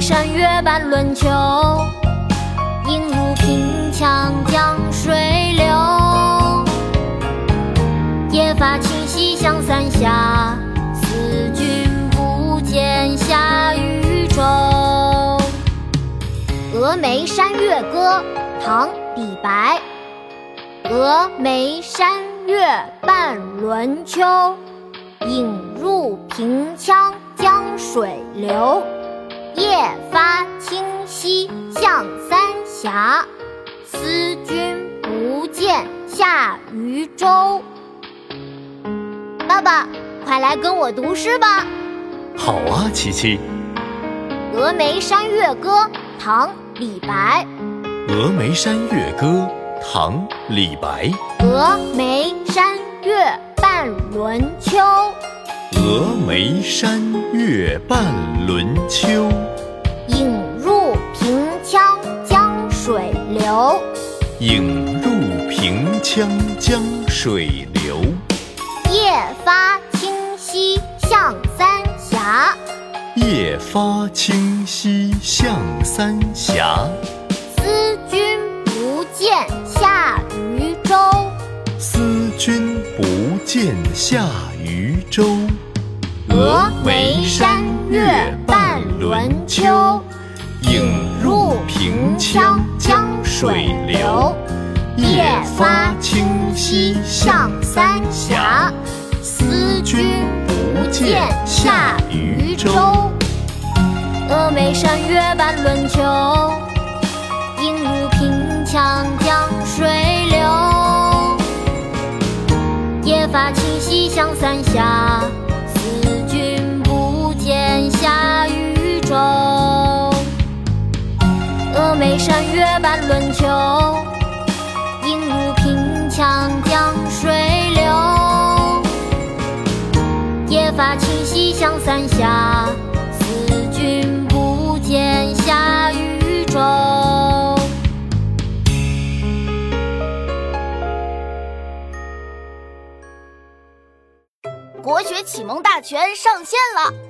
山月半轮秋，影入平羌江水流。夜发清溪向三峡，思君不见下渝州。《峨眉山月歌》唐·李白。峨眉山月半轮秋，影入平羌江水流。夜发清溪向三峡，思君不见下渝州。爸爸，快来跟我读诗吧。好啊，琪琪。《峨眉山月歌》唐·李白。《峨眉山月歌》唐·李白。峨眉山月半轮秋。峨眉山月半轮秋，流。影入平羌江水流。夜发清溪向三峡。夜发清溪向三峡。思君不见下渝州。思君不见下渝州。峨眉山月半轮秋，平羌江水流。夜发清溪向三峡，思君不见下渝州。峨眉山月半轮秋，映入平羌江水流。夜发清溪向三峡。眉山月半轮秋，映入平羌江水流。夜发清溪向三峡，思君不见下渝州。国学启蒙大全上线了。